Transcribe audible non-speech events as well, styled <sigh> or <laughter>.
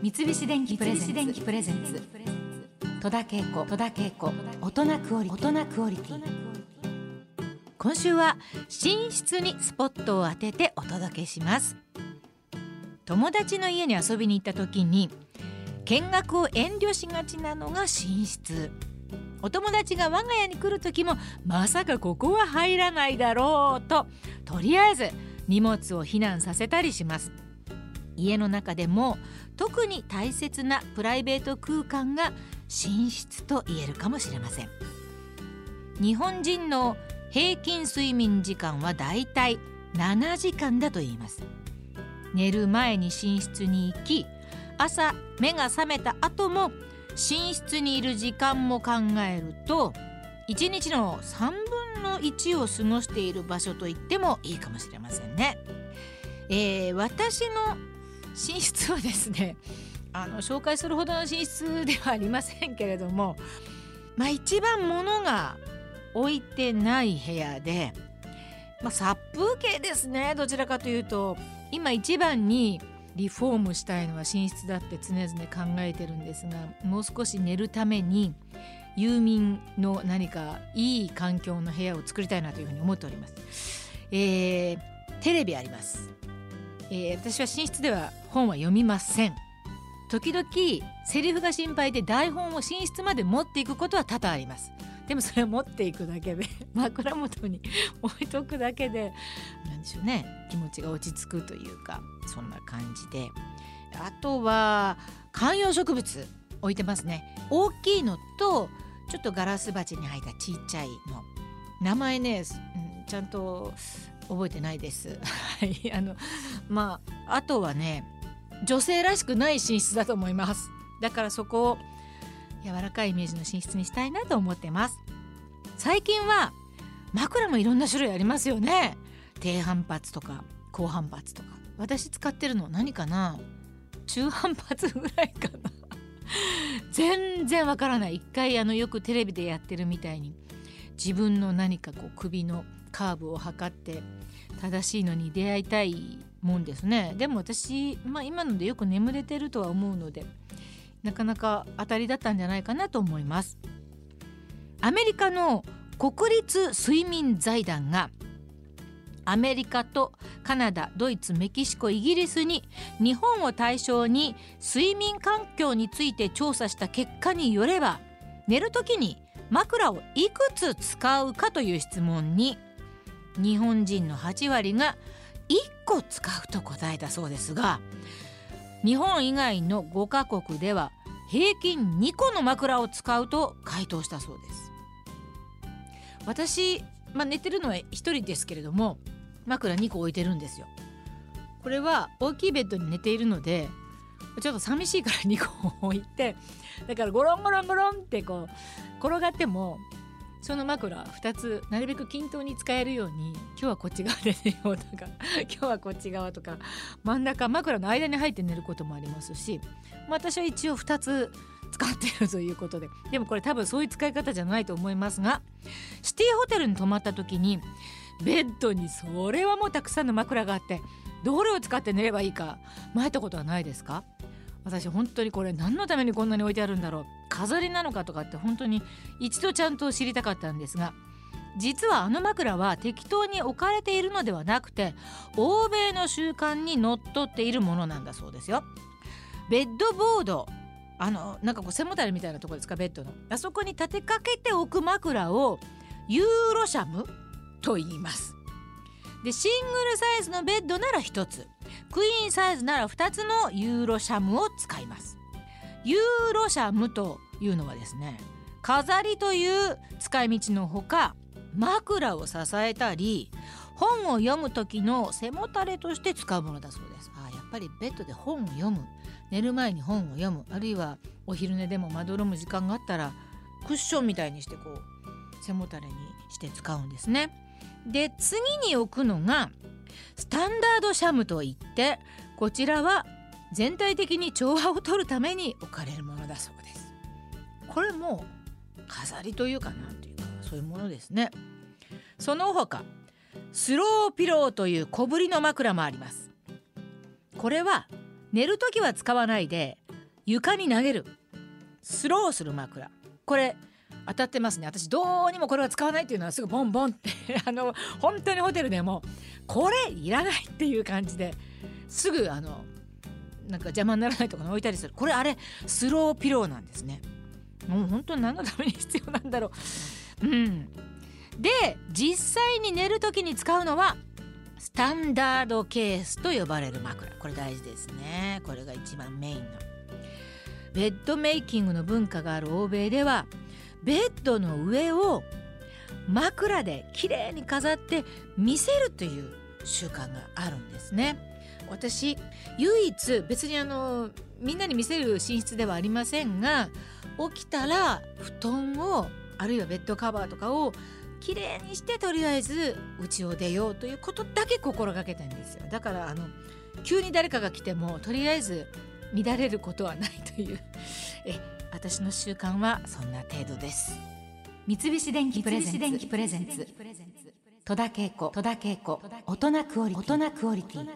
三菱電機プレゼンツ。戸田恵子戸田恵子大人クオリ大人クオリティ。今週は寝室にスポットを当ててお届けします。友達の家に遊びに行った時に見学を遠慮しがちなのが寝室。お友達が我が家に来る時もまさかここは入らないだろうととりあえず荷物を避難させたりします。家の中でも特に大切なプライベート空間が寝室と言えるかもしれません日本人の平均睡眠時間はだいたい7時間だと言います寝る前に寝室に行き朝目が覚めた後も寝室にいる時間も考えると1日の3分の1を過ごしている場所と言ってもいいかもしれませんね。えー、私の寝室はですねあの紹介するほどの寝室ではありませんけれども、まあ、一番物が置いてない部屋で、まあ、殺風景ですねどちらかというと。今一番にリフォームしたいのは寝室だって常々考えてるんですがもう少し寝るために遊民の何かいい環境の部屋を作りたいなというふうに思っております。えー、テレビあります、えー、私は寝室では本は読みません。時々セリフが心配で台本を寝室まで持っていくことは多々あります。でもそれを持っていくだけで <laughs> 枕元に置いとくだけで何でしょうね。気持ちが落ち着くというかそんな感じで。あとは観葉植物置いてますね。大きいのとちょっとガラス鉢に入ったちっちゃいの。名前ね、うん、ちゃんと覚えてないです。はい。あのまああとはね女性らしくない寝室だと思います。だからそこを柔らかいイメージの寝室にしたいなと思ってます。最近は枕もいろんな種類ありますよね。低反発とか高反発とか。私使ってるのは何かな？中反発ぐらいかな。全然わからない。一回あのよくテレビでやってるみたいに自分の何かこう首のカーブを測って正しいのに出会いたいもんですね。でも私、まあ、今のでよく眠れてるとは思うのでなかなか当たりだったんじゃないかなと思います。アメリカの国立睡眠財団がアメリカとカナダドイツメキシコイギリスに日本を対象に睡眠環境について調査した結果によれば寝る時に枕をいくつ使うかという質問に日本人の8割が1個使うと答えたそうですが日本以外の5カ国では平均2個の枕を使うと回答したそうです。私、まあ、寝てるのは1人ですけれども枕2個置いてるんですよ。これは大きいベッドに寝ているのでちょっと寂しいから2個置いてだからゴロンゴロンゴロンってこう転がってもその枕2つなるべく均等に使えるように今日はこっち側で寝ようとか <laughs> 今日はこっち側とか真ん中枕の間に入って寝ることもありますし私は一応2つ使っているということででもこれ多分そういう使い方じゃないと思いますがシティホテルに泊まった時にベッドにそれはもうたくさんの枕があってどれを使って寝ればいいか迷ったことはないですか？私本当にこれ何のためにこんなに置いてあるんだろう？飾りなのかとかって本当に一度ちゃんと知りたかったんですが実はあの枕は適当に置かれているのではなくて欧米の習慣にのっとっているものなんだそうですよ。ベッドボードあのなんかこう背もたれみたいなところですかベッドの。あそこに立てかけておく枕をユーロシャムと言います。でシングルサイズのベッドなら1つ。クイーンサイズなら2つのユーロシャムを使います。ユーロシャムというのはですね飾りという使い道のほか枕を支えたり本を読む時の背もたれとして使うものだそうです。あやっぱりベッドで本を読む寝る前に本を読むあるいはお昼寝でもまどろむ時間があったらクッションみたいにしてこう背もたれにして使うんですね。で次に置くのがスタンダードシャムといってこちらは全体的に調和を取るために置かれるものだそうです。これも飾りというかなんというかそういうものですね。その他スローピローという小ぶりの枕もあります。これは寝る時は使わないで床に投げる。スローする枕。これ当たってますね。私どうにもこれは使わないっていうのはすぐボンボンって <laughs> あの本当にホテルでもこれいらないっていう感じですぐあのなんか邪魔にならないとか置いたりする。これあれスローピローなんですね。もう本当に何のために必要なんだろう。うん。で実際に寝る時に使うのはスタンダードケースと呼ばれる枕。これ大事ですね。これが一番メインの。ベッドメイキングの文化がある欧米ではベッドの上を枕できれいに飾って見せるという習慣があるんですね。私唯一別にあのみんなに見せる寝室ではありませんが起きたら布団をあるいはベッドカバーとかをきれいにしてとりあえず家を出ようということだけ心がけてんですよ。だからあの急に誰かが来てもとりあえず乱れることはないという。<laughs> え私の習慣はそんな程度です。三菱電機プレゼンツ。戸田恵子大人クオリティ。